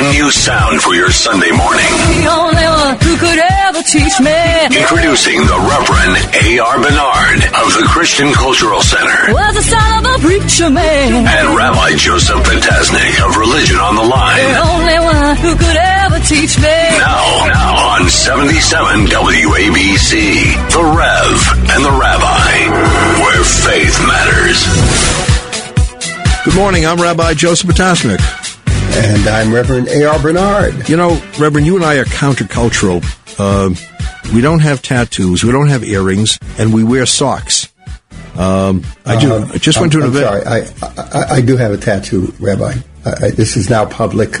brand new sound for your Sunday morning. The only one who could ever teach me. Introducing the Reverend A.R. Bernard of the Christian Cultural Center Was the son of a preacher man. and Rabbi Joseph Potasnik of Religion on the Line. The only one who could ever teach me. Now, now on 77 WABC, The Rev and the Rabbi, where faith matters. Good morning. I'm Rabbi Joseph Potasnik. And I'm Reverend A.R. Bernard. You know, Reverend, you and I are countercultural. Uh, we don't have tattoos, we don't have earrings, and we wear socks. Um, I do. I just went to an I'm event. Sorry, I, I, I do have a tattoo, Rabbi. I, this is now public.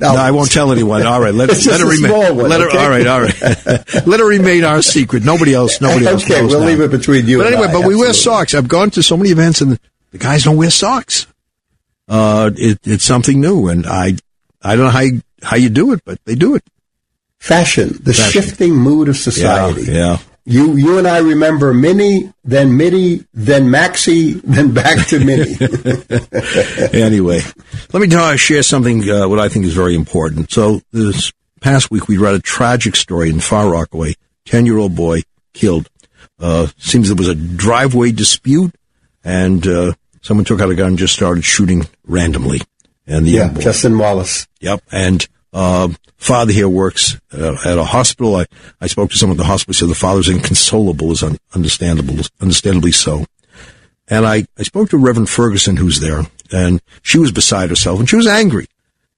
No, I won't tell anyone. All right, let, It's let it remain. small one, let it, okay? all right, all right. let it remain our secret. Nobody else. Nobody else. Okay, we'll now. leave it between you But anyway, but we wear socks. I've gone to so many events, and the guys don't wear socks. Uh, it, it's something new, and I, I don't know how you, how you do it, but they do it. Fashion, the Fashion. shifting mood of society. Yeah, yeah. You, you and I remember Mini, then Midi, then Maxi, then back to Mini. anyway, let me tell, share something uh, what I think is very important. So this past week we read a tragic story in Far Rockaway. Ten year old boy killed. Uh, seems there was a driveway dispute, and uh, someone took out a gun and just started shooting randomly. And the yeah, Justin Wallace. Yep. And uh, father here works uh, at a hospital. I, I spoke to someone at the hospital. Said the father's inconsolable, is un- understandable, understandably so. And I, I spoke to Reverend Ferguson, who's there, and she was beside herself, and she was angry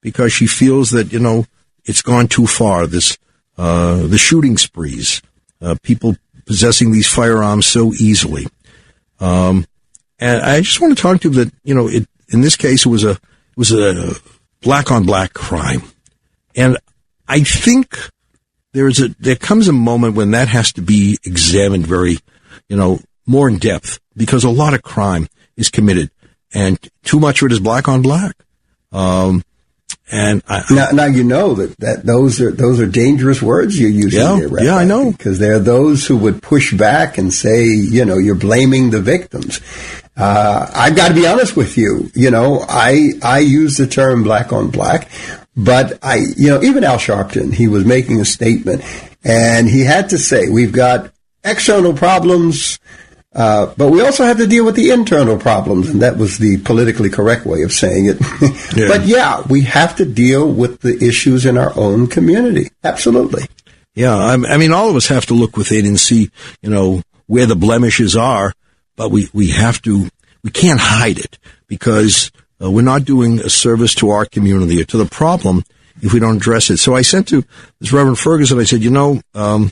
because she feels that you know it's gone too far. This uh, the shooting sprees, uh, people possessing these firearms so easily. Um, and I just want to talk to you that you know it in this case it was a it was a black on black crime, and I think there is a there comes a moment when that has to be examined very you know more in depth because a lot of crime is committed and too much of it is black on black. Um, and I, Now, now you know that, that those are those are dangerous words you're using Yeah, here, Rabbi, yeah, I know. because there are those who would push back and say, you know, you're blaming the victims. Uh, I've got to be honest with you. You know, I I use the term black on black, but I, you know, even Al Sharpton, he was making a statement, and he had to say, we've got external problems. Uh, but we also have to deal with the internal problems, and that was the politically correct way of saying it. Yeah. but yeah, we have to deal with the issues in our own community. Absolutely. Yeah, I, I mean, all of us have to look within and see, you know, where the blemishes are, but we, we have to, we can't hide it because uh, we're not doing a service to our community or to the problem if we don't address it. So I sent to this Reverend Ferguson, I said, you know, um,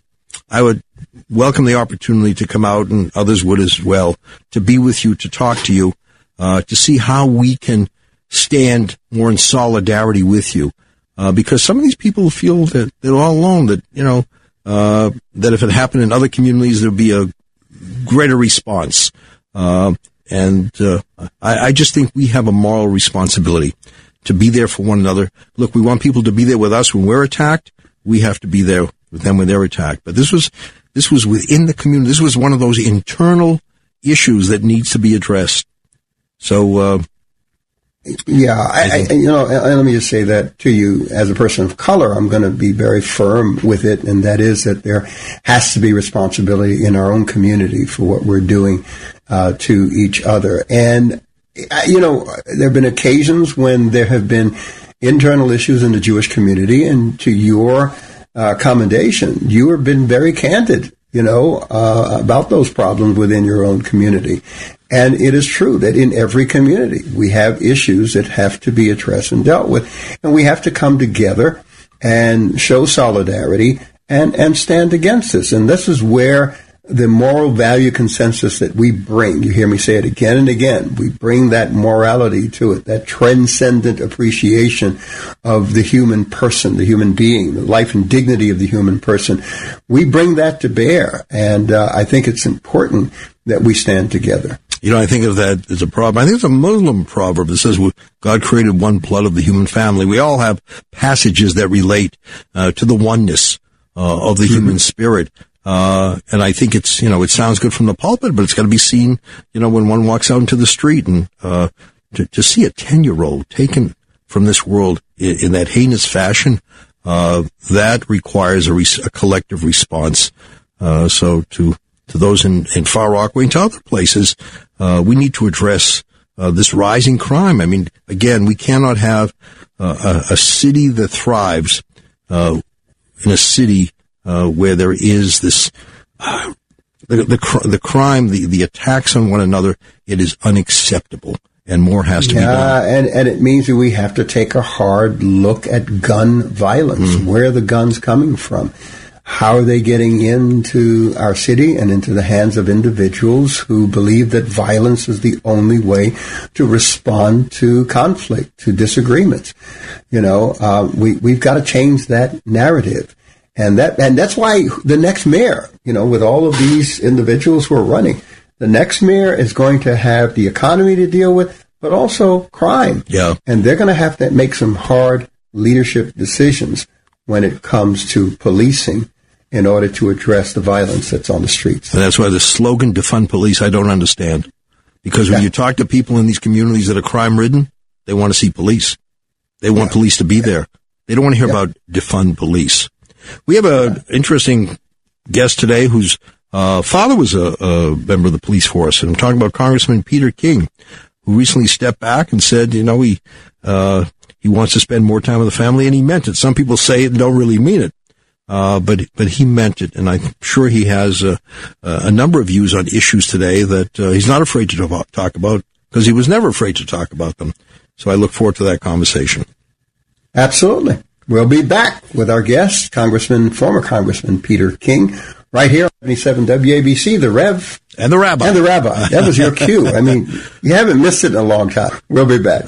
I would welcome the opportunity to come out and others would as well to be with you, to talk to you, uh, to see how we can stand more in solidarity with you. Uh, because some of these people feel that they're all alone, that, you know, uh, that if it happened in other communities, there'd be a greater response. Uh, and, uh, I, I just think we have a moral responsibility to be there for one another. Look, we want people to be there with us when we're attacked. We have to be there with them when they're attacked. But this was, this was within the community. This was one of those internal issues that needs to be addressed. So, uh, Yeah, I, I, you know, and let me just say that to you as a person of color, I'm going to be very firm with it, and that is that there has to be responsibility in our own community for what we're doing uh, to each other. And you know, there have been occasions when there have been internal issues in the Jewish community, and to your uh, commendation, you have been very candid, you know, uh, about those problems within your own community. And it is true that in every community we have issues that have to be addressed and dealt with, and we have to come together and show solidarity and and stand against this. And this is where the moral value consensus that we bring, you hear me say it again and again, we bring that morality to it, that transcendent appreciation of the human person, the human being, the life and dignity of the human person. We bring that to bear. And uh, I think it's important that we stand together. You know, I think of that as a proverb. I think it's a Muslim proverb that says God created one blood of the human family. We all have passages that relate uh, to the oneness uh, of the human spirit. Uh, and I think it's, you know, it sounds good from the pulpit, but it's got to be seen, you know, when one walks out into the street and, uh, to, to see a 10 year old taken from this world in, in that heinous fashion, uh, that requires a, a, collective response. Uh, so to to those in, in Far Rockaway and to other places, uh, we need to address uh, this rising crime. I mean, again, we cannot have a, a, city that thrives in a city where there is this the, the, the crime, the, the attacks on one another. It is unacceptable and more has to yeah, be done. And, and it means that we have to take a hard look at gun violence. Mm. Where are the guns coming from? How are they getting into our city and into the hands of individuals who believe that violence is the only way to respond to conflict, to disagreements? You know, uh, we, we've got to change that narrative. And that, and that's why the next mayor, you know, with all of these individuals who are running, the next mayor is going to have the economy to deal with, but also crime. Yeah. And they're going to have to make some hard leadership decisions when it comes to policing in order to address the violence that's on the streets. And that's why the slogan defund police I don't understand. Because when yeah. you talk to people in these communities that are crime ridden, they want to see police. They want yeah. police to be yeah. there. They don't want to hear about defund police. We have an interesting guest today whose uh, father was a, a, member of the police force, and I'm talking about Congressman Peter King, who recently stepped back and said, you know, he uh, he wants to spend more time with the family, and he meant it. Some people say it and don't really mean it, uh, but but he meant it, and I'm sure he has a, a number of views on issues today that uh, he's not afraid to talk about because he was never afraid to talk about them. So I look forward to that conversation. Absolutely. We'll be back with our guest, Congressman, former Congressman Peter King, right here on 77 WABC, the Rev. And the Rabbi. And the Rabbi. That was your cue. I mean, you haven't missed it in a long time. We'll be back.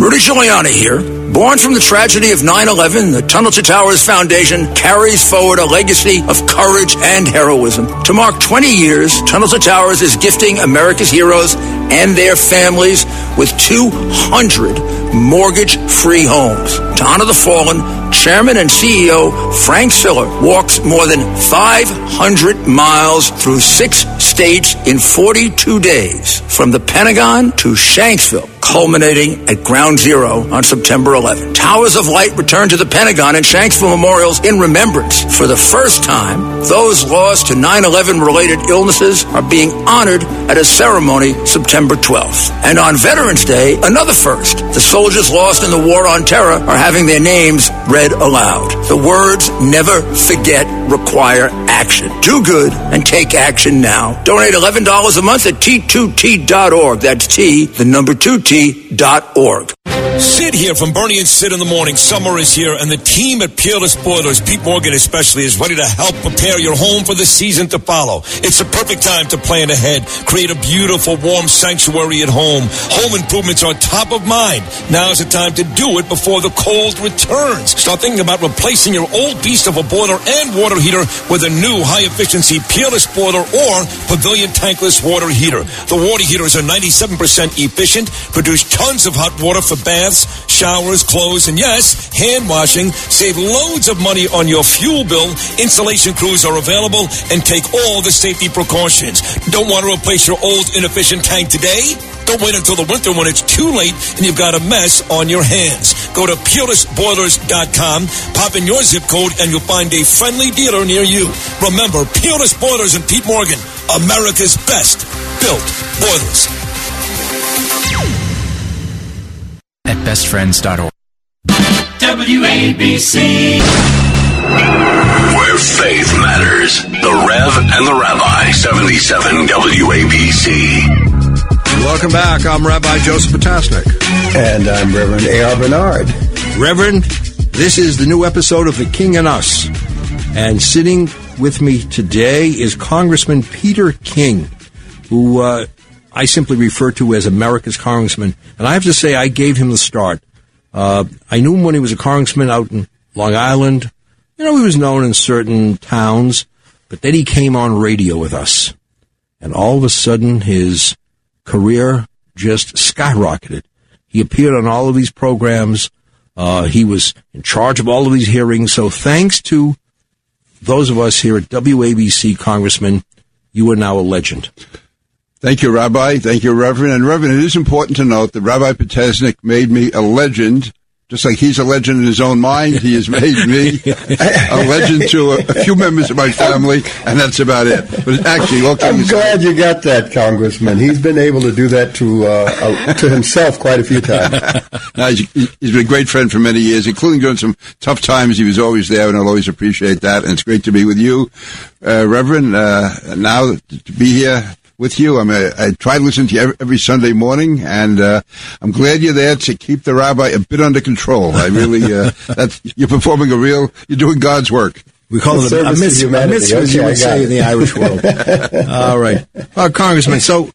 Rudy Giuliani here. Born from the tragedy of 9-11, the Tunnel to Towers Foundation carries forward a legacy of courage and heroism. To mark 20 years, Tunnel to Towers is gifting America's heroes and their families with 200 mortgage-free homes. To honor the fallen, Chairman and CEO Frank Siller walks more than 500 miles through six states in 42 days, from the Pentagon to Shanksville, culminating at Ground Zero on September 11. Towers of Light return to the Pentagon and Shanksville memorials in remembrance. For the first time, those lost to 9-11 related illnesses are being honored at a ceremony September 12th. And on Veterans Day, another first. The soldiers lost in the War on Terror are having their names read aloud. The words never forget require action. Do good and take action now. Donate $11 a month at T2T.org. That's T, the number 2T dot org. Sid here from Bernie and Sid in the morning. Summer is here, and the team at Peerless Boilers, Pete Morgan especially, is ready to help prepare your home for the season to follow. It's the perfect time to plan ahead. Create a beautiful, warm sanctuary at home. Home improvements are top of mind. Now's the time to do it before the cold returns. Start thinking about replacing your old beast of a boiler and water heater with a new high efficiency Peerless boiler or Pavilion tankless water heater. The water heaters are 97% efficient, produce tons of hot water for baths, showers, clothes, and yes, hand washing. Save loads of money on your fuel bill. Installation crews are available and take all the safety precautions. Don't want to replace your old inefficient tank today? Don't wait until the winter when it's too late and you've got a mess on your hands. Go to peerlessboilers.com, pop in your zip code, and you'll find a friendly dealer near you. Remember, Peerless Boilers and Pete Morgan, America's best built boilers. At bestfriends.org. WABC. Where faith matters. The Rev and the Rabbi, 77 WABC. Welcome back. I'm Rabbi Joseph Potasnik. And I'm Reverend A.R. Bernard. Reverend, this is the new episode of The King and Us. And sitting with me today is Congressman Peter King, who uh, I simply refer to as America's Congressman. And I have to say, I gave him the start. Uh, I knew him when he was a congressman out in Long Island. You know, he was known in certain towns, but then he came on radio with us. And all of a sudden, his career just skyrocketed. He appeared on all of these programs. Uh, he was in charge of all of these hearings. So thanks to those of us here at WABC, Congressman, you are now a legend. Thank you, Rabbi. Thank you, Reverend. And Reverend, it is important to note that Rabbi Potasnik made me a legend just like he's a legend in his own mind, he has made me a legend to a, a, few members of my family, and that's about it. But actually, I'm glad you got that, Congressman. He's been able to do that to uh, uh, to himself quite a few times. no, he's, he's been a great friend for many years, including during some tough times. He was always there, and I'll always appreciate that. And it's great to be with you, uh, Reverend. Uh, now to be here with you. I'm a, I try to listen to you every, every Sunday morning, and uh, I'm glad you're there to keep the rabbi a bit under control. I really, uh, that's you're performing a real, you're doing God's work. We call it a, a, miss, a mitzvah, as you would say in the Irish world. All right, uh, Congressman. So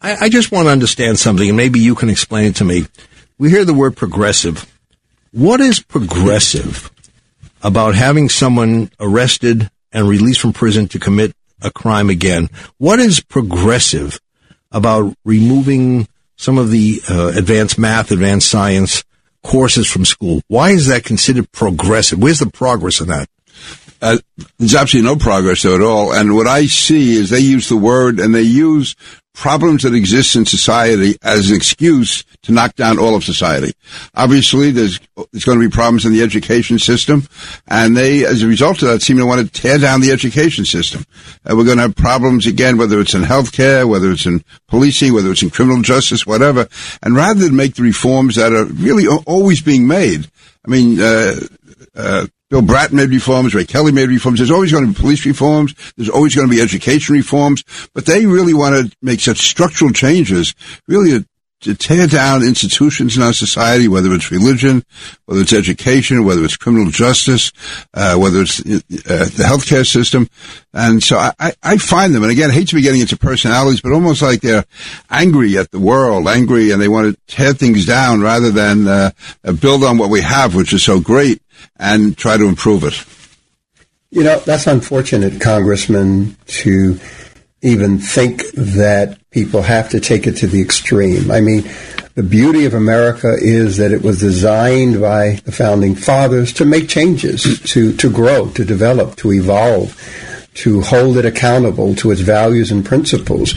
I, I just want to understand something, and maybe you can explain it to me. We hear the word progressive. What is progressive about having someone arrested and released from prison to commit a crime again. What is progressive about removing some of the uh, advanced math, advanced science courses from school? Why is that considered progressive? Where's the progress in that? Uh, there's absolutely no progress at all. And what I see is they use the word and they use problems that exist in society as an excuse to knock down all of society. Obviously, there's, there's going to be problems in the education system, and they, as a result of that, seem to want to tear down the education system. Uh, we're going to have problems again, whether it's in healthcare, whether it's in policing, whether it's in criminal justice, whatever. And rather than make the reforms that are really always being made, I mean, uh, uh, Bill Bratton made reforms, Ray Kelly made reforms. There's always going to be police reforms. There's always going to be education reforms. But they really want to make such structural changes, really to, to tear down institutions in our society, whether it's religion, whether it's education, whether it's criminal justice, uh, whether it's uh, the healthcare system. And so I, I find them, and again, I hate to be getting into personalities, but almost like they're angry at the world, angry, and they want to tear things down rather than uh, build on what we have, which is so great and try to improve it. You know, that's unfortunate, Congressman, to even think that people have to take it to the extreme. I mean, the beauty of America is that it was designed by the founding fathers to make changes, to, to grow, to develop, to evolve, to hold it accountable to its values and principles.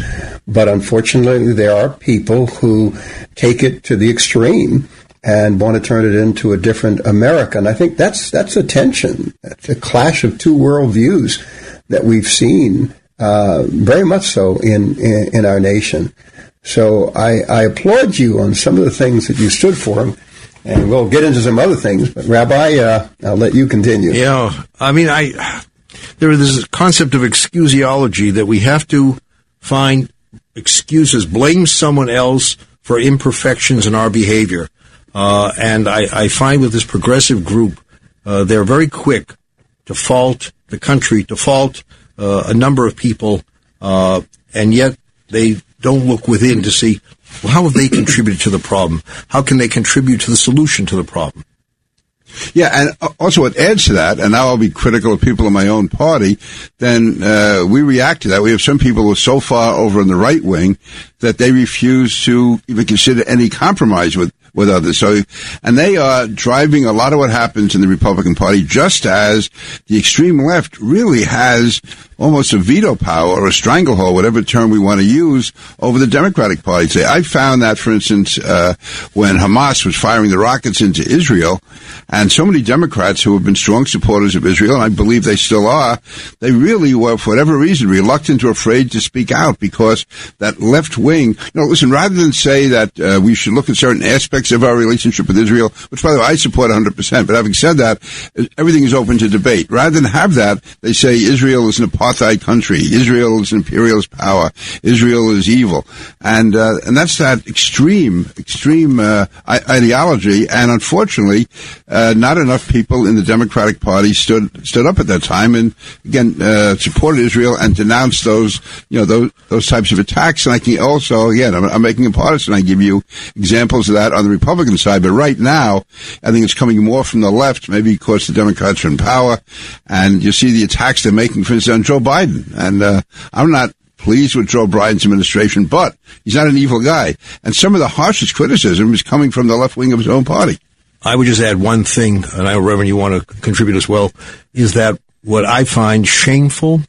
But unfortunately, there are people who take it to the extreme and want to turn it into a different America. And I think that's that's a tension, that's a clash of two worldviews that we've seen uh, very much so in, in, in our nation. So I, I, applaud you on some of the things that you stood for, and we'll get into some other things. But Rabbi, uh, I'll let you continue. Yeah, I mean, I there is this concept of excusiology that we have to find excuses, blame someone else for imperfections in our behavior. Uh, and I, I, find with this progressive group, uh, they're very quick to fault the country, to fault uh, a number of people, uh, and yet they don't look within to see well, how have they contributed to the problem? How can they contribute to the solution to the problem? Yeah, and also what adds to that, and now I'll be critical of people in my own party, then uh, we react to that. We have some people who are so far over in the right wing that they refuse to even consider any compromise with with others. So, and they are driving a lot of what happens in the Republican Party, just as the extreme left really has almost a veto power or a stranglehold, whatever term we want to use, over the Democratic Party today. I found that, for instance, uh, when Hamas was firing the rockets into Israel, and so many Democrats who have been strong supporters of Israel, and I believe they still are, they really were, for whatever reason, reluctant or afraid to speak out because that left wing, you know, listen, rather than say that uh, we should look at certain aspects of our relationship with Israel, which, by the way, I support 100%, but having said that, everything is open to debate. Rather than have that, they say Israel is an apartheid country. Israel is imperialist power. Israel is evil. And, uh, and that's that extreme, extreme, uh, ideology. And unfortunately, uh, not enough people in the Democratic Party stood, stood up at that time and again, uh, supported Israel and denounced those, you know, those, those types of attacks. And I can also, again, I'm, I'm making a partisan. I give you examples of that on the Republican side. But right now, I think it's coming more from the left, maybe because the Democrats are in power. And you see the attacks they're making, for instance, on Joe Biden. And uh, I'm not pleased with Joe Biden's administration, but he's not an evil guy. And some of the harshest criticism is coming from the left wing of his own party. I would just add one thing, and I know, Reverend, you want to contribute as well, is that what I find shameful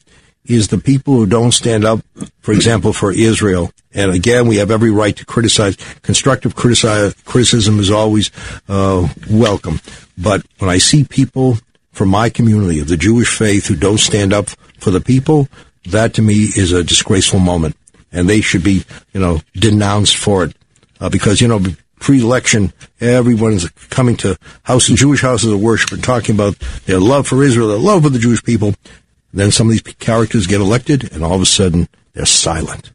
is the people who don't stand up, for example, for Israel. And again, we have every right to criticize. Constructive criticism is always uh, welcome. But when I see people from my community of the Jewish faith who don't stand up for the people, that to me is a disgraceful moment. And they should be, you know, denounced for it. Uh, because, you know, pre-election, everyone's coming to houses, Jewish houses of worship and talking about their love for Israel, their love for the Jewish people. Then some of these characters get elected, and all of a sudden they're silent.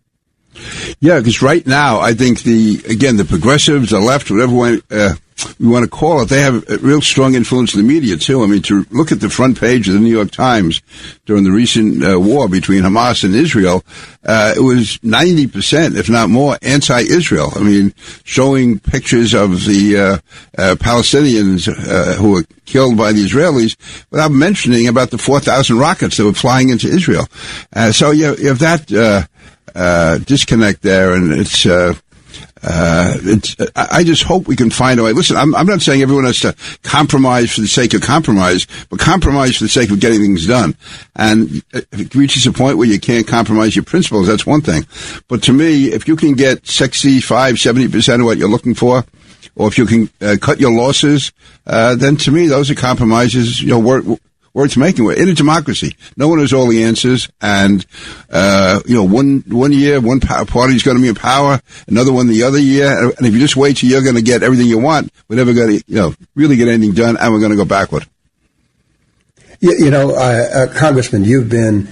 Yeah, because right now I think the again the progressives, the left, whatever uh, we want to call it, they have a real strong influence in the media too. I mean, to look at the front page of the New York Times during the recent uh, war between Hamas and Israel, uh, it was ninety percent, if not more, anti-Israel. I mean, showing pictures of the uh, uh Palestinians uh, who were killed by the Israelis, without mentioning about the four thousand rockets that were flying into Israel. Uh, so you, you have that uh, disconnect there, and it's. Uh, uh, I just hope we can find a way. Listen, I'm, I'm, not saying everyone has to compromise for the sake of compromise, but compromise for the sake of getting things done. And if it reaches a point where you can't compromise your principles, that's one thing. But to me, if you can get 65, 70% of what you're looking for, or if you can uh, cut your losses, uh, then to me, those are compromises, you know, worth, worth making. We're in a democracy. No one has all the answers. And, uh, you know, one, one year, one party is going to be in power, another one the other year. And if you just wait till you're going to get everything you want, we're never going to, you know, really get anything done and we're going to go backward. You, you know, uh, uh, Congressman, you've been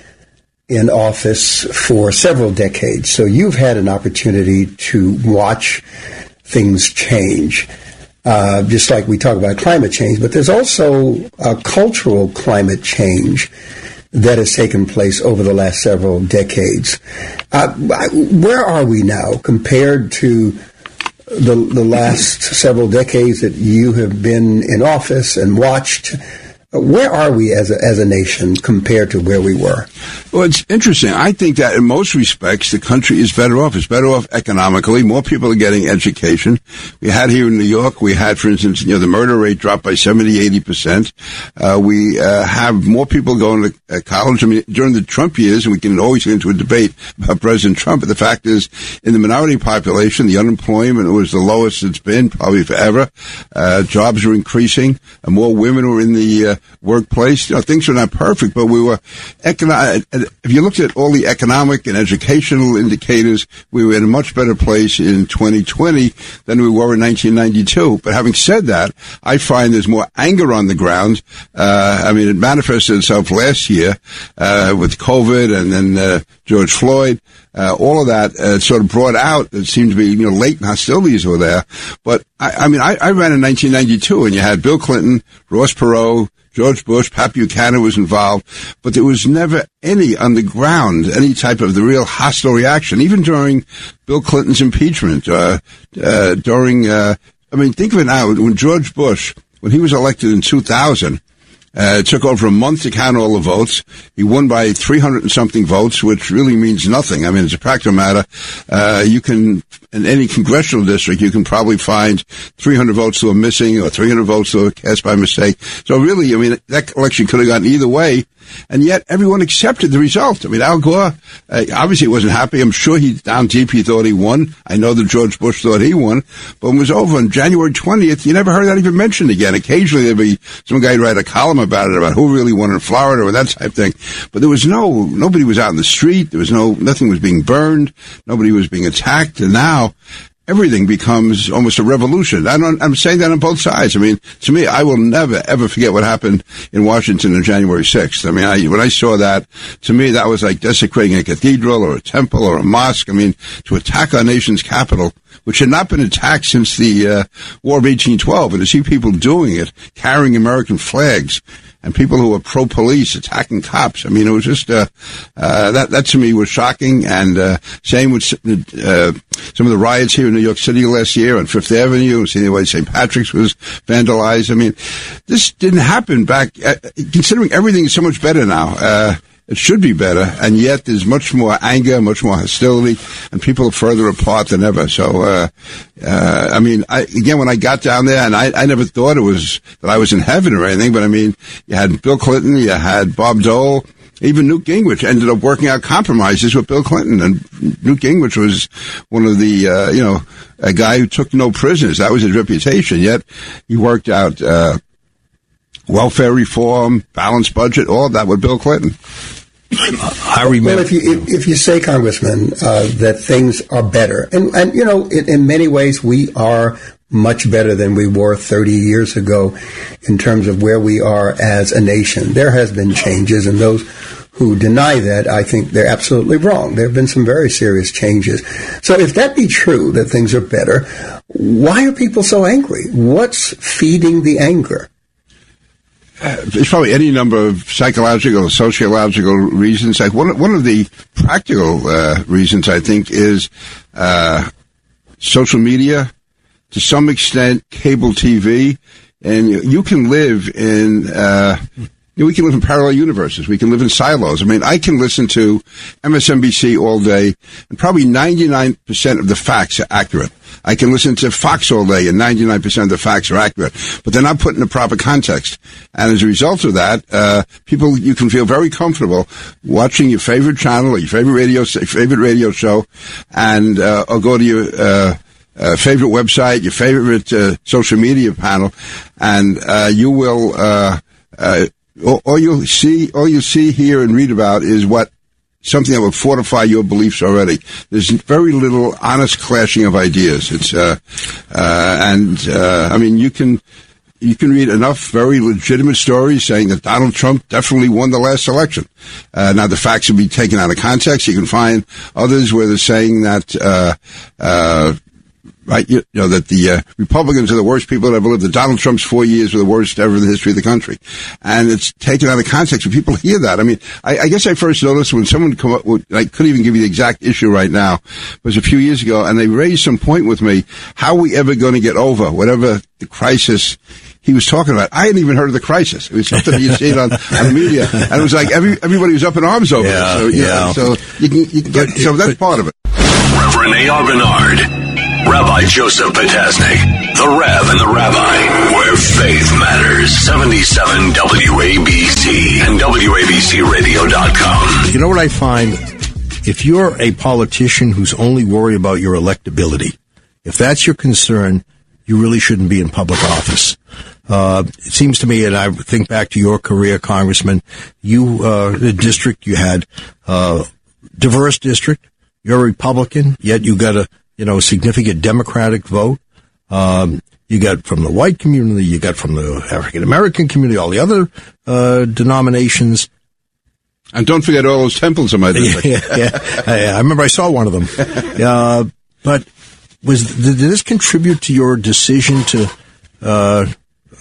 in office for several decades, so you've had an opportunity to watch things change uh, just like we talk about climate change, but there's also a cultural climate change that has taken place over the last several decades. Uh, where are we now compared to the, the last several decades that you have been in office and watched? Where are we as a, as a nation compared to where we were? Well, it's interesting. I think that in most respects, the country is better off. It's better off economically. More people are getting education. We had here in New York, we had, for instance, you know, the murder rate dropped by 70, 80%. Uh, we uh, have more people going to uh, college. I mean, during the Trump years, and we can always get into a debate about President Trump, but the fact is, in the minority population, the unemployment was the lowest it's been probably forever. Uh, jobs are increasing. Uh, more women were in the uh, workplace. You know, things were not perfect, but we were economic if you looked at all the economic and educational indicators, we were in a much better place in 2020 than we were in 1992. But having said that, I find there's more anger on the ground. Uh, I mean, it manifested itself last year uh, with COVID and then uh, George Floyd. Uh, all of that uh, sort of brought out. It seemed to be you know latent hostilities were there. But I, I mean, I, I ran in 1992, and you had Bill Clinton, Ross Perot, George Bush, Pat Buchanan was involved, but there was never any on the ground, any type of the real hostile reaction, even during Bill Clinton's impeachment, uh, uh, during, uh, I mean, think of it now, when George Bush, when he was elected in 2000, uh, it took over a month to count all the votes. He won by 300 and something votes, which really means nothing. I mean, it's a practical matter. Uh, you can, in any congressional district, you can probably find 300 votes that were missing or 300 votes that were cast by mistake. So really, I mean, that election could have gone either way and yet everyone accepted the result. I mean, Al Gore uh, obviously wasn't happy. I'm sure he down deep he thought he won. I know that George Bush thought he won, but when it was over on January 20th, you never heard that even mentioned again. Occasionally there'd be some guy write a column about it about who really won in Florida or that type thing, but there was no nobody was out in the street. There was no nothing was being burned. Nobody was being attacked, and now everything becomes almost a revolution. I am saying that on both sides. I mean, to me, I will never ever forget what happened in Washington on January 6th. I mean, I, when I saw that, to me, that was like desecrating a cathedral or a temple or a mosque. I mean, to attack our nation's capital, which had not been attacked since the uh, War of 1812, and to see people doing it, carrying American flags, and people who were pro police attacking cops. I mean, it was just uh, uh, that that to me was shocking. And uh, same with uh, some of the riots here in New York City last year on Fifth Avenue. Seeing the way St. Patrick's was vandalized. I mean, this didn't happen back. Uh, considering everything is so much better now. It should be better, and yet there's much more anger, much more hostility, and people are further apart than ever. So, uh, uh, I mean, I, again, when I got down there, and I, I never thought it was that I was in heaven or anything, but I mean, you had Bill Clinton, you had Bob Dole, even Newt Gingrich ended up working out compromises with Bill Clinton, and Newt Gingrich was one of the uh, you know a guy who took no prisoners. That was his reputation. Yet he worked out uh, welfare reform, balanced budget, all that with Bill Clinton. I remember. Well, if you if, you say, Congressman, uh, that things are better, and and you know, in, in many ways, we are much better than we were 30 years ago in terms of where we are as a nation. There has been changes, and those who deny that, I think they're absolutely wrong. There have been some very serious changes. So if that be true, that things are better, why are people so angry? What's feeding the anger? There's probably any number of psychological, sociological reasons. Like one, one of the practical uh, reasons, I think, is uh, social media, to some extent, cable TV, and you can live in. Uh, we can live in parallel universes. We can live in silos. I mean, I can listen to MSNBC all day, and probably 99% of the facts are accurate. I can listen to Fox all day, and 99% of the facts are accurate, but they're not put in the proper context. And as a result of that, uh, people, you can feel very comfortable watching your favorite channel or your favorite radio, favorite radio show, and uh, or go to your uh, uh, favorite website, your favorite uh, social media panel, and uh, you will. Uh, all, all you'll see, all you see, hear, and read about is what something that will fortify your beliefs already. There's very little honest clashing of ideas. It's uh, uh, and uh, I mean you can you can read enough very legitimate stories saying that Donald Trump definitely won the last election. Uh, now the facts will be taken out of context. You can find others where they're saying that uh, uh, right? You, you know, that the uh, Republicans are the worst people that ever lived, that Donald Trump's four years were the worst ever in the history of the country. And it's taken out of context when people hear that. I mean, I, I guess I first noticed when someone come up with, I couldn't even give you the exact issue right now, it was a few years ago, and they raised some point with me, how are we ever going to get over whatever the crisis he was talking about. I hadn't even heard of the crisis. It was something you'd seen on, on the media, and it was like every, everybody was up in arms over Yeah, it. So, you know, yeah. so you can, you can get, so that's part of it. Reverend A.R. Bernard, Rabbi Joseph Potasnik, The Rev and the Rabbi, where faith matters. 77 WABC and WABCRadio.com. You know what I find? If you're a politician who's only worried about your electability, if that's your concern, you really shouldn't be in public office. Uh, it seems to me, and I think back to your career, Congressman, you, uh, the district you had, uh, diverse district. You're a Republican, yet you got a, you know, significant Democratic vote. Um, you got from the white community, you got from the African American community, all the other, uh, denominations. And don't forget all those temples in my district. yeah, yeah. I, I remember I saw one of them. Uh, but was did this contribute to your decision to, uh,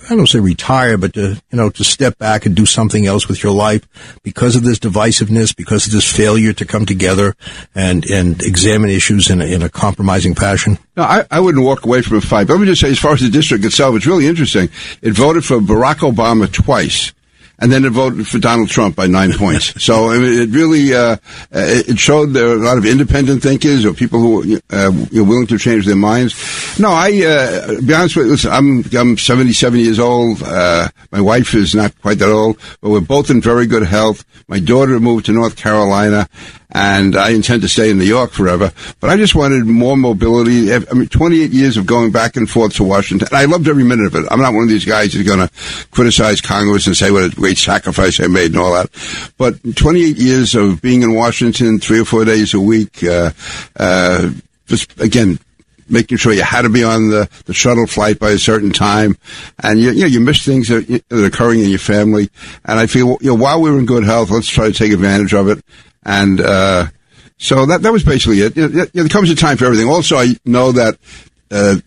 I don't say retire, but to you know to step back and do something else with your life because of this divisiveness, because of this failure to come together and and examine issues in a, in a compromising fashion? No, I, I wouldn't walk away from a fight. But let me just say, as far as the district itself, it's really interesting. It voted for Barack Obama twice. And then it voted for Donald Trump by nine points. So I mean, it really uh, it showed there are a lot of independent thinkers or people who uh, are willing to change their minds. No, I uh, be honest with you, listen, I'm I'm 77 years old. Uh, my wife is not quite that old, but we're both in very good health. My daughter moved to North Carolina, and I intend to stay in New York forever. But I just wanted more mobility. I mean, 28 years of going back and forth to Washington. I loved every minute of it. I'm not one of these guys who's going to criticize Congress and say what a great sacrifice they made and all that. But 28 years of being in Washington three or four days a week, uh, uh, just again, making sure you had to be on the, the shuttle flight by a certain time, and you, you know you miss things that, that are occurring in your family. And I feel you know while we were in good health, let's try to take advantage of it. And uh, so that that was basically it. You know, there comes a time for everything. Also, I know that. Uh,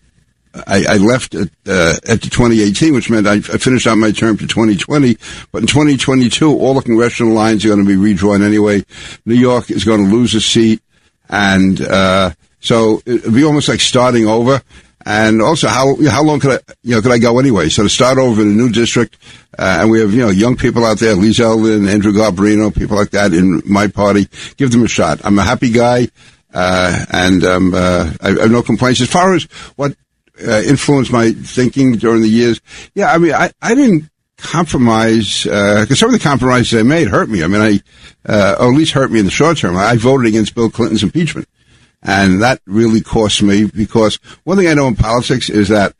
I, I left at, uh, at the 2018, which meant I, I finished out my term to 2020. But in 2022, all the congressional lines are going to be redrawn anyway. New York is going to lose a seat, and uh, so it'd be almost like starting over. And also, how how long could I you know could I go anyway? So to start over in a new district, uh, and we have you know young people out there, Lee Zeldin, Andrew Garbarino, people like that in my party. Give them a shot. I'm a happy guy, uh, and um, uh, I, I have no complaints as far as what uh, influenced my thinking during the years. Yeah, I mean, I, I didn't compromise, because some of the compromises I made hurt me. I mean, I, uh, or at least hurt me in the short term. I voted against Bill Clinton's impeachment. And that really cost me because one thing I know in politics is that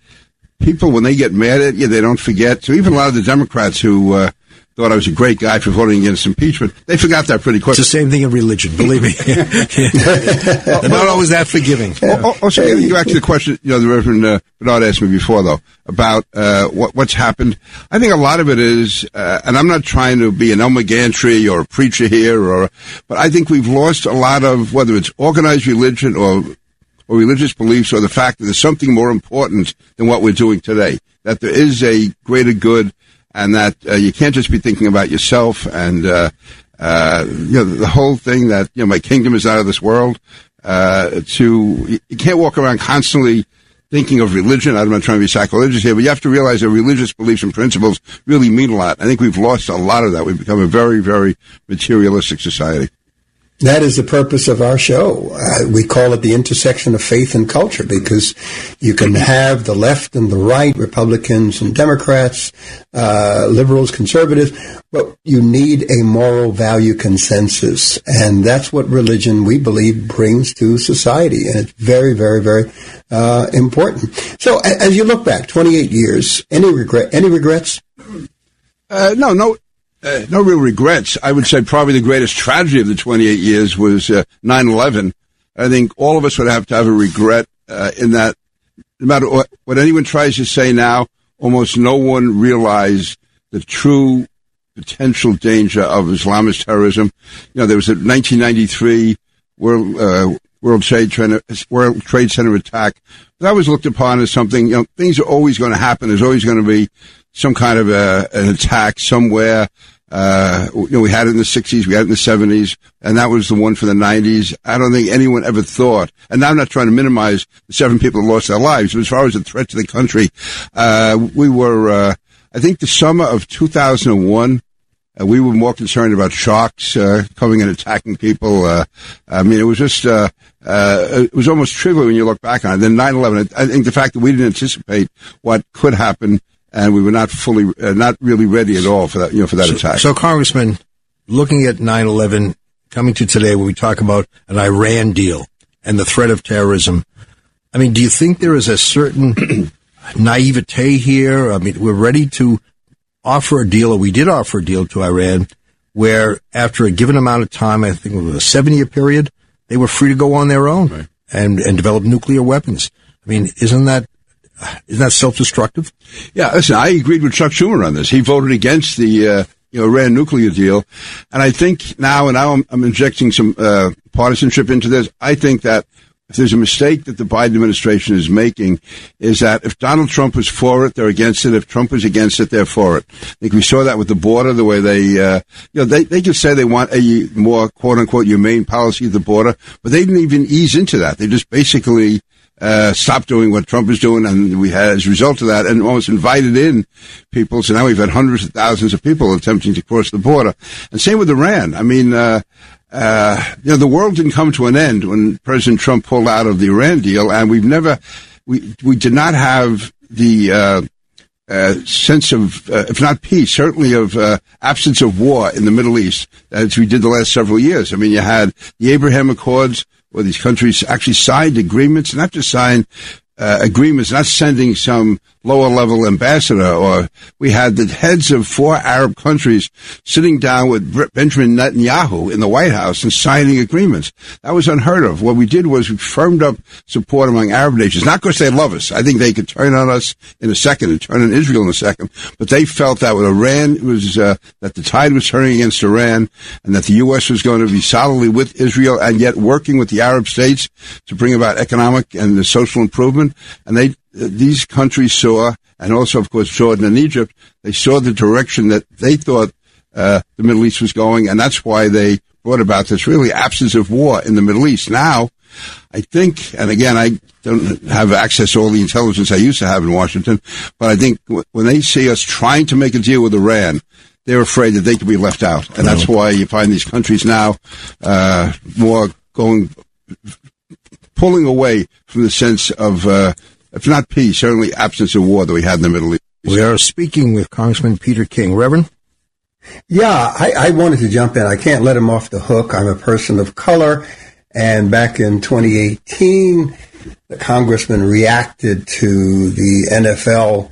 people, when they get mad at you, they don't forget. So even a lot of the Democrats who, uh, thought I was a great guy for voting against impeachment. They forgot that pretty quick. It's the same thing in religion, believe me. They're not always that forgiving. Also, you back to the question, you know, the Reverend uh, Bernard asked me before, though, about uh, what, what's happened. I think a lot of it is, uh, and I'm not trying to be an Elmer Gantry or a preacher here, or, but I think we've lost a lot of, whether it's organized religion or or religious beliefs or the fact that there's something more important than what we're doing today. That there is a greater good and that uh, you can't just be thinking about yourself and uh, uh, you know the whole thing that you know my kingdom is out of this world. Uh, to you can't walk around constantly thinking of religion. I'm not trying to be sacrilegious here, but you have to realize that religious beliefs and principles really mean a lot. I think we've lost a lot of that. We've become a very, very materialistic society. That is the purpose of our show. Uh, we call it the intersection of faith and culture because you can have the left and the right, Republicans and Democrats, uh, liberals, conservatives, but you need a moral value consensus. And that's what religion, we believe, brings to society. And it's very, very, very uh, important. So as you look back, 28 years, any regret, any regrets? Uh, no, no, uh, no real regrets. I would say probably the greatest tragedy of the 28 years was uh, 9/11. I think all of us would have to have a regret uh, in that. No matter what, what anyone tries to say now, almost no one realized the true potential danger of Islamist terrorism. You know, there was a 1993 World uh, World Trade Center, World Trade Center attack. That was looked upon as something. You know, things are always going to happen. There's always going to be some kind of a, an attack somewhere. Uh, you know, we had it in the 60s, we had it in the 70s, and that was the one for the 90s. I don't think anyone ever thought, and I'm not trying to minimize the seven people who lost their lives, but as far as the threat to the country, uh, we were, uh, I think the summer of 2001, uh, we were more concerned about sharks uh, coming and attacking people. I mean, it was just it was almost trivial when you look back on it. Then 9/11. I think the fact that we didn't anticipate what could happen and we were not fully, uh, not really ready at all for that, you know, for that so, attack. So, Congressman, looking at 9/11, coming to today, when we talk about an Iran deal and the threat of terrorism, I mean, do you think there is a certain naivete here? I mean, we're ready to offer a deal, or we did offer a deal to Iran, where after a given amount of time, I think it was a seven-year period, they were free to go on their own right. and and develop nuclear weapons. I mean, isn't that isn't that self-destructive? Yeah, listen, I agreed with Chuck Schumer on this. He voted against the uh, you know Iran nuclear deal, and I think now, and now I'm, I'm injecting some uh, partisanship into this. I think that if there's a mistake that the Biden administration is making, is that if Donald Trump was for it, they're against it. If Trump was against it, they're for it. I think we saw that with the border, the way they, uh, you know, they, they can say they want a more quote unquote humane policy at the border, but they didn't even ease into that. They just basically uh, stop doing what Trump is doing, and we had, as a result of that, and almost invited in people. So now we've had hundreds of thousands of people attempting to cross the border, and same with Iran. I mean, uh, uh, you know, the world didn't come to an end when President Trump pulled out of the Iran deal, and we've never, we we did not have the uh, uh, sense of, uh, if not peace, certainly of uh, absence of war in the Middle East as we did the last several years. I mean, you had the Abraham Accords, where these countries actually signed agreements, not just signed uh, agreements, not sending some lower level ambassador, or we had the heads of four Arab countries sitting down with Benjamin Netanyahu in the White House and signing agreements. That was unheard of. What we did was we firmed up support among Arab nations, not because they love us. I think they could turn on us in a second and turn on Israel in a second, but they felt that with Iran was, uh, that the tide was turning against Iran and that the U.S. was going to be solidly with Israel and yet working with the Arab states to bring about economic and social improvement. And they these countries saw, and also, of course, Jordan and Egypt, they saw the direction that they thought uh, the Middle East was going, and that's why they brought about this really absence of war in the Middle East. Now, I think, and again, I don't have access to all the intelligence I used to have in Washington, but I think when they see us trying to make a deal with Iran, they're afraid that they could be left out, and that's why you find these countries now uh, more going pulling away from the sense of uh, if not peace, certainly absence of war that we had in the Middle East. We are speaking with Congressman Peter King. Reverend? Yeah, I, I wanted to jump in. I can't let him off the hook. I'm a person of color. And back in 2018, the congressman reacted to the NFL,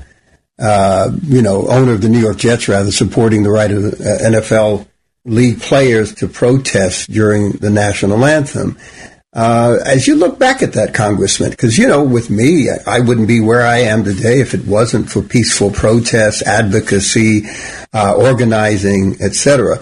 uh, you know, owner of the New York Jets, rather, supporting the right of the uh, NFL league players to protest during the national anthem. Uh, as you look back at that, Congressman, because you know, with me, I, wouldn't be where I am today if it wasn't for peaceful protests, advocacy, uh, organizing, etc.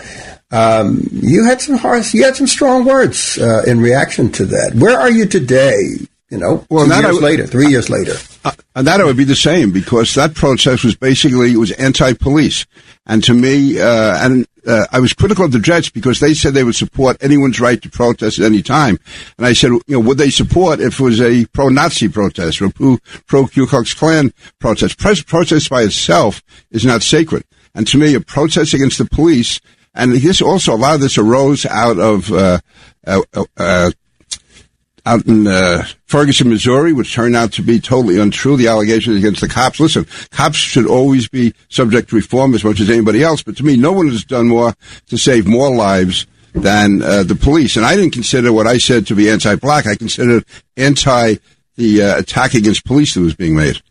Um, you had some harsh, you had some strong words uh, in reaction to that. Where are you today? You know, well, two years later, three years later. Uh, and that would be the same because that protest was basically it was anti-police, and to me, uh, and uh, I was critical of the Jets because they said they would support anyone's right to protest at any time. And I said, you know, would they support if it was a pro-Nazi protest or pro-Ku Klux Klan protest? protest by itself is not sacred. And to me, a protest against the police, and this also, a lot of this arose out of, uh, uh, uh out in uh, Ferguson, Missouri, which turned out to be totally untrue. The allegations against the cops. Listen, cops should always be subject to reform as much as anybody else. But to me, no one has done more to save more lives than uh, the police. And I didn't consider what I said to be anti-black. I considered anti the uh, attack against police that was being made.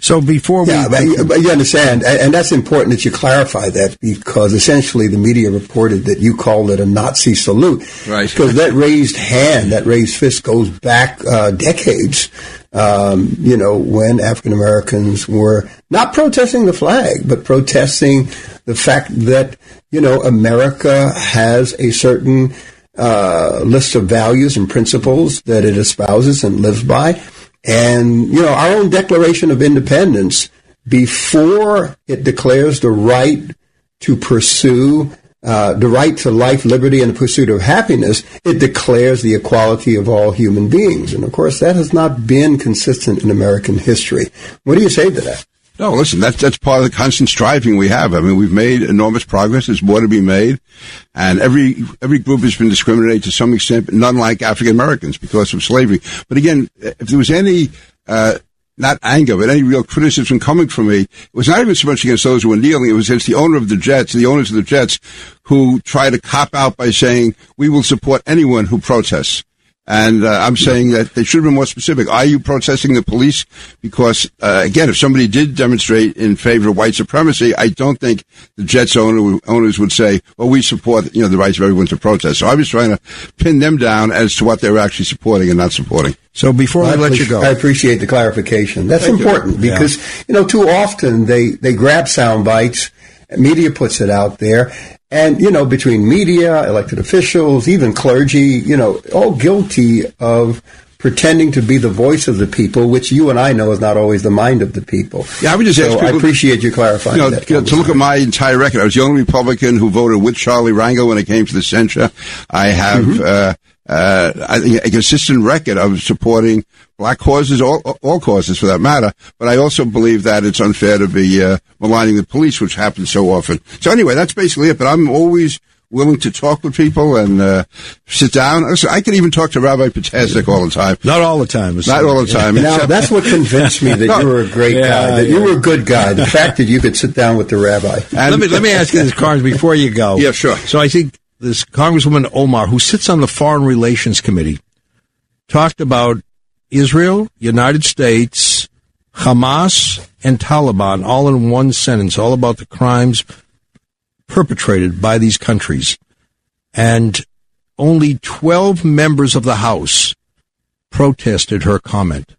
So before we, yeah, but, but you understand, and that's important that you clarify that because essentially the media reported that you called it a Nazi salute, right? Because that raised hand, that raised fist, goes back uh, decades. Um, you know, when African Americans were not protesting the flag, but protesting the fact that you know America has a certain uh, list of values and principles that it espouses and lives by and, you know, our own Declaration of Independence, before it declares the right to pursue uh, the right to life, liberty, and the pursuit of happiness, it declares the equality of all human beings. And of course, that has not been consistent in American history. What do you say to that? No, listen, that's, that's part of the constant striving we have. I mean, we've made enormous progress. There's more to be made. And every, every group has been discriminated to some extent, but none like African Americans because of slavery. But again, if there was any, uh, not anger, but any real criticism coming from me. It was not even so much against those who were kneeling. It was against the owner of the Jets, the owners of the Jets, who try to cop out by saying, we will support anyone who protests. And uh, I'm saying that they should have been more specific. Are you protesting the police? Because uh, again, if somebody did demonstrate in favor of white supremacy, I don't think the Jets owner, owners would say, "Well, we support you know the rights of everyone to protest." So I was trying to pin them down as to what they were actually supporting and not supporting. So before well, I, let you go, I appreciate the clarification. That's Thank important you. because yeah. you know too often they they grab sound bites. Media puts it out there, and, you know, between media, elected officials, even clergy, you know, all guilty of pretending to be the voice of the people, which you and I know is not always the mind of the people. Yeah, I would just so ask people, I appreciate you clarifying you know, that. You know, to look at my entire record, I was the only Republican who voted with Charlie Rangel when it came to the censure. I have mm-hmm. uh, uh, I think a consistent record of supporting black causes, all, all causes for that matter. But I also believe that it's unfair to be uh, maligning the police, which happens so often. So anyway, that's basically it. But I'm always willing to talk with people and uh, sit down. Listen, I can even talk to Rabbi Potasnik all the time. Not all the time. Not all the time. now, that's what convinced me that no, you were a great yeah, guy, that yeah. you were a good guy. The fact that you could sit down with the rabbi. And let me let me ask you this, Carnes, before you go. Yeah, sure. So I think this Congresswoman Omar, who sits on the Foreign Relations Committee, talked about Israel, United States, Hamas, and Taliban all in one sentence, all about the crimes perpetrated by these countries. And only 12 members of the House protested her comment.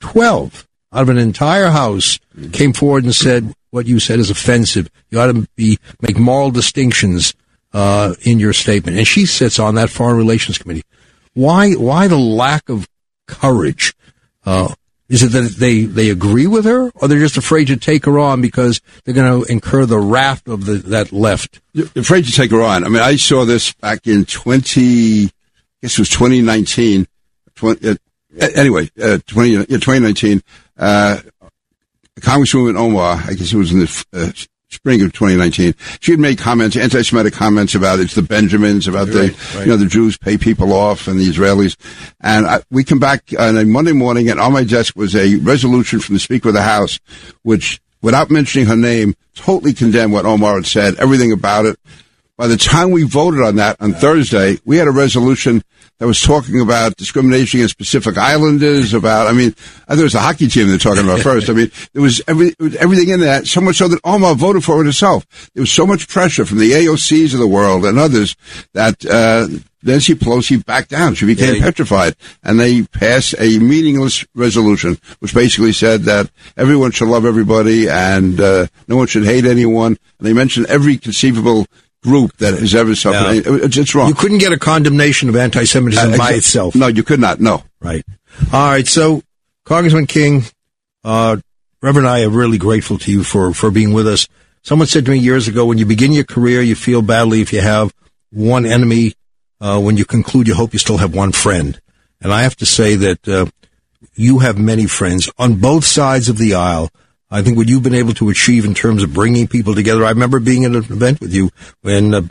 12 out of an entire House came forward and said what you said is offensive. You ought to be, make moral distinctions uh, in your statement, and she sits on that foreign relations committee. Why? Why the lack of courage? Uh, is it that they, they agree with her, or they're just afraid to take her on because they're going to incur the wrath of the that left? You're afraid to take her on. I mean, I saw this back in twenty. I guess it was 2019. 20, uh, anyway, uh, 20, yeah, 2019. Uh, Congresswoman Omar, I guess it was in the uh, spring of 2019, she had made comments, anti-Semitic comments about it's the Benjamins, about the, right. you know, the Jews pay people off and the Israelis. And I, we come back on a Monday morning and on my desk was a resolution from the Speaker of the House, which without mentioning her name, totally condemned what Omar had said, everything about it. By the time we voted on that on Thursday, we had a resolution that was talking about discrimination against Pacific Islanders, about, I mean, I think it was the hockey team they're talking about first. I mean, there was, every, was everything in that, so much so that Omar voted for it herself. There was so much pressure from the AOCs of the world and others that, uh, Nancy Pelosi backed down. She became Yeah. petrified. And they passed a meaningless resolution, which basically said that everyone should love everybody and, uh, no one should hate anyone. And they mentioned every conceivable group that has ever suffered. Yeah. It's, it's wrong. You couldn't get a condemnation of anti-Semitism Uh, by exa- itself. No, you could not. No. Right. All right. So, Congressman King, uh, Reverend, I am really grateful to you for, for being with us. Someone said to me years ago, when you begin your career, you feel badly if you have one enemy. Uh, when you conclude, you hope you still have one friend. And I have to say that, uh, you have many friends on both sides of the aisle. I think what you've been able to achieve in terms of bringing people together. I remember being at an event with you when uh,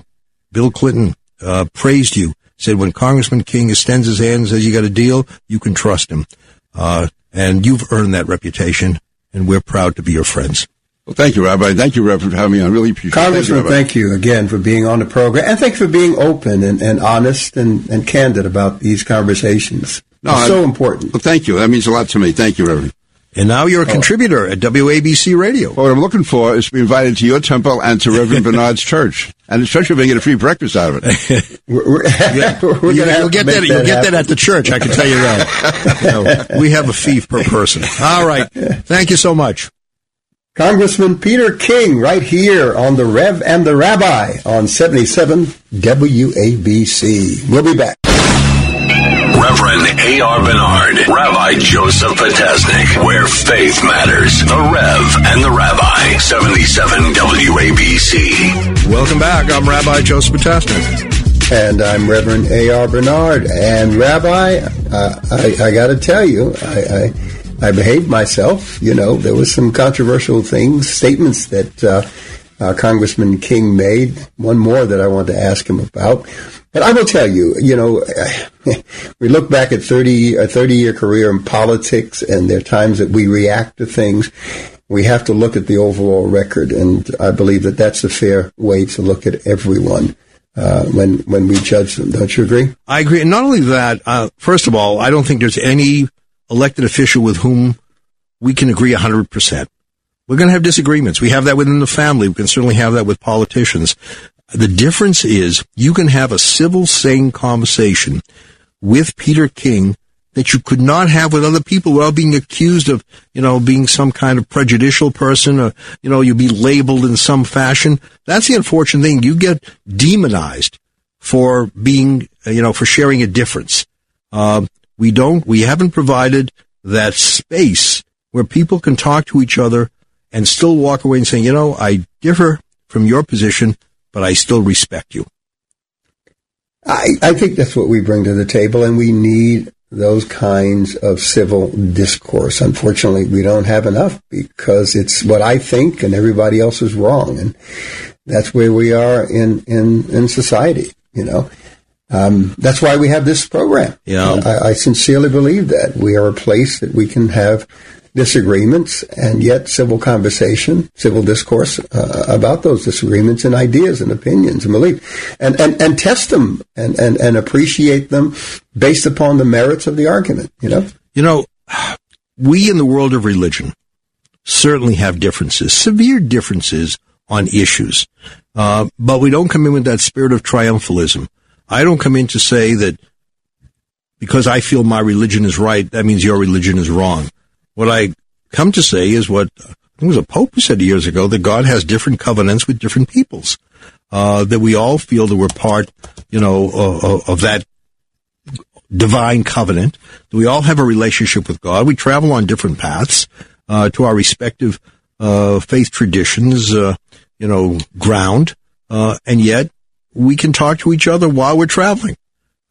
Bill Clinton uh, praised you, said when Congressman King extends his hand and says you got a deal, you can trust him. Uh, and you've earned that reputation, and we're proud to be your friends. Well, thank you, Rabbi. Thank you, Reverend, for having me. I really appreciate it. Congressman, Thank you, thank you again for being on the program, and thank you for being open and, and honest and, and candid about these conversations. No, it's I- so important. Well, thank you. That means a lot to me. Thank you, Reverend. And now you're a oh. contributor at WABC Radio. Well, what I'm looking for is to be invited to your temple and to Reverend Bernard's church, and especially if I get a free breakfast out of it. We're, we're, we're You, gonna have will get make that. You'll get that at the church. I can tell you that. You know, we have a fee per person. All right. Thank you so much. Congressman Peter King, right here on the Rev and the Rabbi on 77 WABC. We'll be back. Reverend A.R. Bernard, Rabbi Joseph Potasnik, where faith matters. The Rev and the Rabbi, 77 WABC. Welcome back. I'm Rabbi Joseph Potasnik. And I'm Reverend A.R. Bernard. And Rabbi, uh, I, I got to tell you, I, I, I behaved myself. You know, there was some controversial things, statements that uh, uh, Congressman King made. One more that I want to ask him about. But I will tell you, you know, we look back at 30, a 30 year career in politics, and there are times that we react to things. We have to look at the overall record, and I believe that that's a fair way to look at everyone uh, when when we judge them. Don't you agree? I agree. And not only that, uh, first of all, I don't think there's any elected official with whom we can agree 100%. We're going to have disagreements. We have that within the family. We can certainly have that with politicians. The difference is you can have a civil, sane conversation with Peter King that you could not have with other people without being accused of, you know, being some kind of prejudicial person or, you know, you'd be labeled in some fashion. That's the unfortunate thing. You get demonized for being, you know, for sharing a difference. Uh, we don't, we haven't provided that space where people can talk to each other and still walk away and say, you know, I differ from your position, but I still respect you. I, I think that's what we bring to the table, and we need those kinds of civil discourse. Unfortunately, we don't have enough because it's what I think and everybody else is wrong, and that's where we are in in in society. You know, um, that's why we have this program. Yeah. I, I sincerely believe that we are a place that we can have disagreements and yet civil conversation, civil discourse uh, about those disagreements and ideas and opinions and belief, and and, and test them and, and and appreciate them based upon the merits of the argument. You know, You know, we in the world of religion certainly have differences, severe differences on issues. Uh, but we don't come in with that spirit of triumphalism. I don't come in to say that because I feel my religion is right, that means your religion is wrong. What I come to say is what I think it was a pope who said years ago that God has different covenants with different peoples. Uh, that we all feel that we're part, you know, uh, of that divine covenant. We all have a relationship with God. We travel on different paths uh, to our respective uh, faith traditions, uh, you know, ground, uh, and yet we can talk to each other while we're traveling.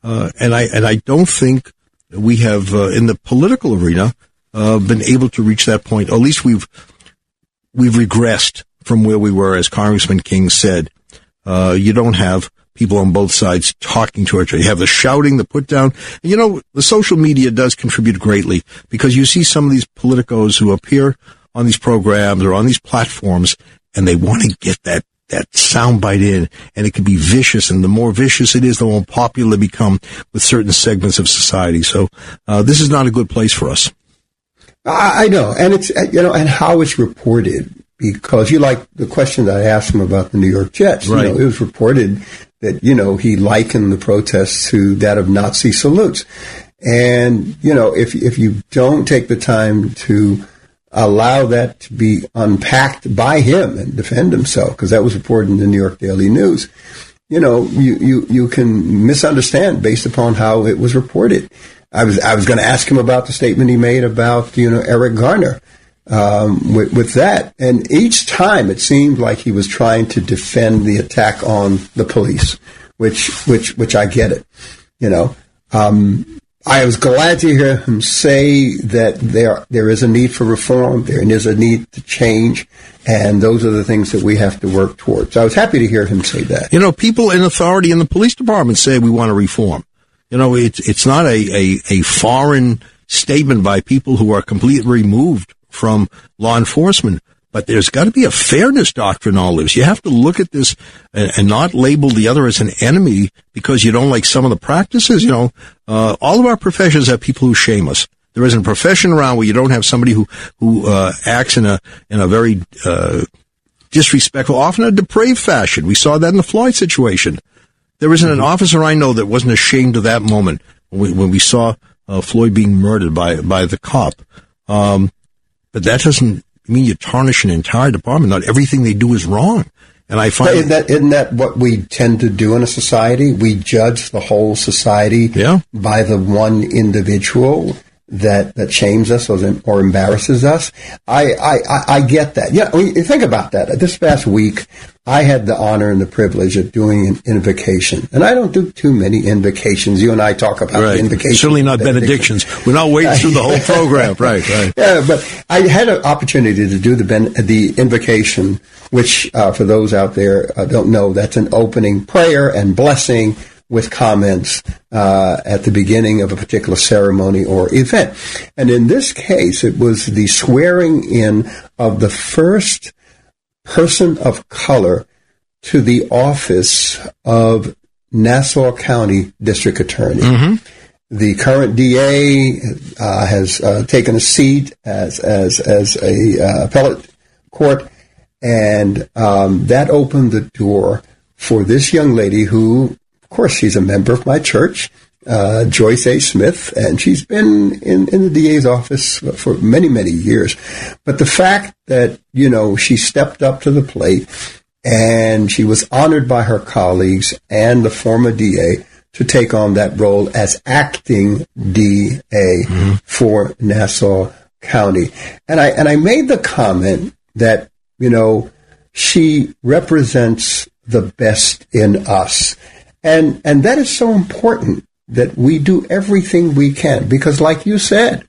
Uh, and I and I don't think we have uh, in the political arena uh, been able to reach that point. At least we've we've regressed from where we were, as Congressman King said. Uh, you don't have people on both sides talking to each other. You have the shouting, the put down. And you know, the social media does contribute greatly because you see some of these politicos who appear on these programs or on these platforms, and they want to get that that soundbite in, and it can be vicious. And the more vicious it is, the more popular they become with certain segments of society. So uh, this is not a good place for us. I, I know, and it's uh, you know, and how it's reported because you like the question that I asked him about the New York Jets. Right. You know, it was reported that you know he likened the protests to that of Nazi salutes, and you know if if you don't take the time to allow that to be unpacked by him and defend himself, because that was reported in the New York Daily News. You know, you, you, you can misunderstand based upon how it was reported. I was I was going to ask him about the statement he made about you know Eric Garner um, with, with that, and each time it seemed like he was trying to defend the attack on the police, which which which I get it, you know. Um, I was glad to hear him say that there there is a need for reform, there is a need to change, and those are the things that we have to work towards. I was happy to hear him say that. You know, people in authority in the police department say we want to reform. You know, it's it's not a, a, a foreign statement by people who are completely removed from law enforcement. But there's got to be a fairness doctrine in all this. You have to look at this and, and, not label the other as an enemy because you don't like some of the practices. You know, uh, all of our professions have people who shame us. There isn't a profession around where you don't have somebody who who uh, acts in a in a very uh, disrespectful, often a depraved fashion. We saw that in the Floyd situation. There isn't an officer I know that wasn't ashamed of that moment when we, saw uh, Floyd being murdered by by the cop. Um, but that doesn't mean you tarnish an entire department. Not everything they do is wrong. And I find isn't that isn't that what we tend to do in a society? We judge the whole society yeah. by the one individual that that shames us or, or embarrasses us. I, I, I get that. Yeah, you think about that. This past week, I had the honor and the privilege of doing an invocation, and I don't do too many invocations. You and I talk about right. invocations, certainly not benedictions. We're not waiting through the whole program, right? Right. Yeah, but I had an opportunity to do the ben, the invocation, which uh, for those out there uh, don't know, that's an opening prayer and blessing with comments uh, at the beginning of a particular ceremony or event. And in this case, it was the swearing in of the first person of color to the office of Nassau County District Attorney. Mm-hmm. The current DA uh, has uh, taken a seat as as as a uh, appellate court, and um, that opened the door for this young lady who course, she's a member of my church, uh, Joyce A. Smith, and she's been in, in the DA's office for many, many years. But the fact that, you know, she stepped up to the plate and she was honored by her colleagues and the former DA to take on that role as acting DA mm-hmm. for Nassau County. And I, and I made the comment that, you know, she represents the best in us. And, and that is so important that we do everything we can because like you said,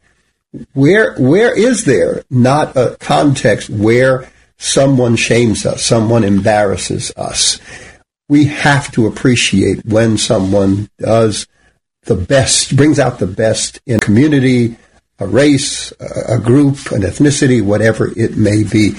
where, where is there not a context where someone shames us, someone embarrasses us? We have to appreciate when someone does the best, brings out the best in community, a race, a group, an ethnicity, whatever it may be.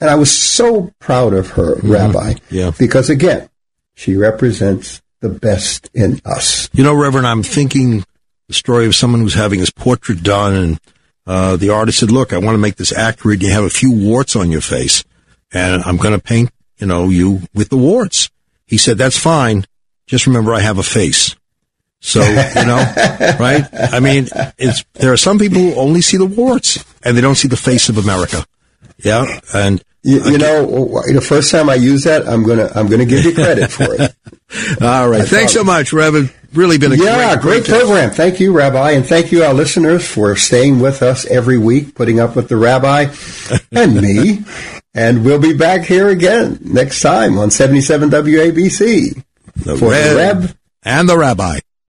And I was so proud of her, mm-hmm. Rabbi, yeah. because again, she represents the best in us. You know, Reverend, I'm thinking the story of someone who's having his portrait done, and uh, the artist said, "Look, I want to make this accurate. You have a few warts on your face, and I'm going to paint, you know, you with the warts." He said, "That's fine. Just remember, I have a face." So you know, right? I mean, it's there are some people who only see the warts and they don't see the face of America. Yeah, and you, you know, the first time I use that, I'm gonna I'm gonna give you credit for it. All right, I thanks so much, Reverend. Really been a yeah, great, great, great program. Thank you, Rabbi, and thank you, our listeners, for staying with us every week, putting up with the Rabbi and me. And we'll be back here again next time on 77 WABC the for the Rev and the Rabbi.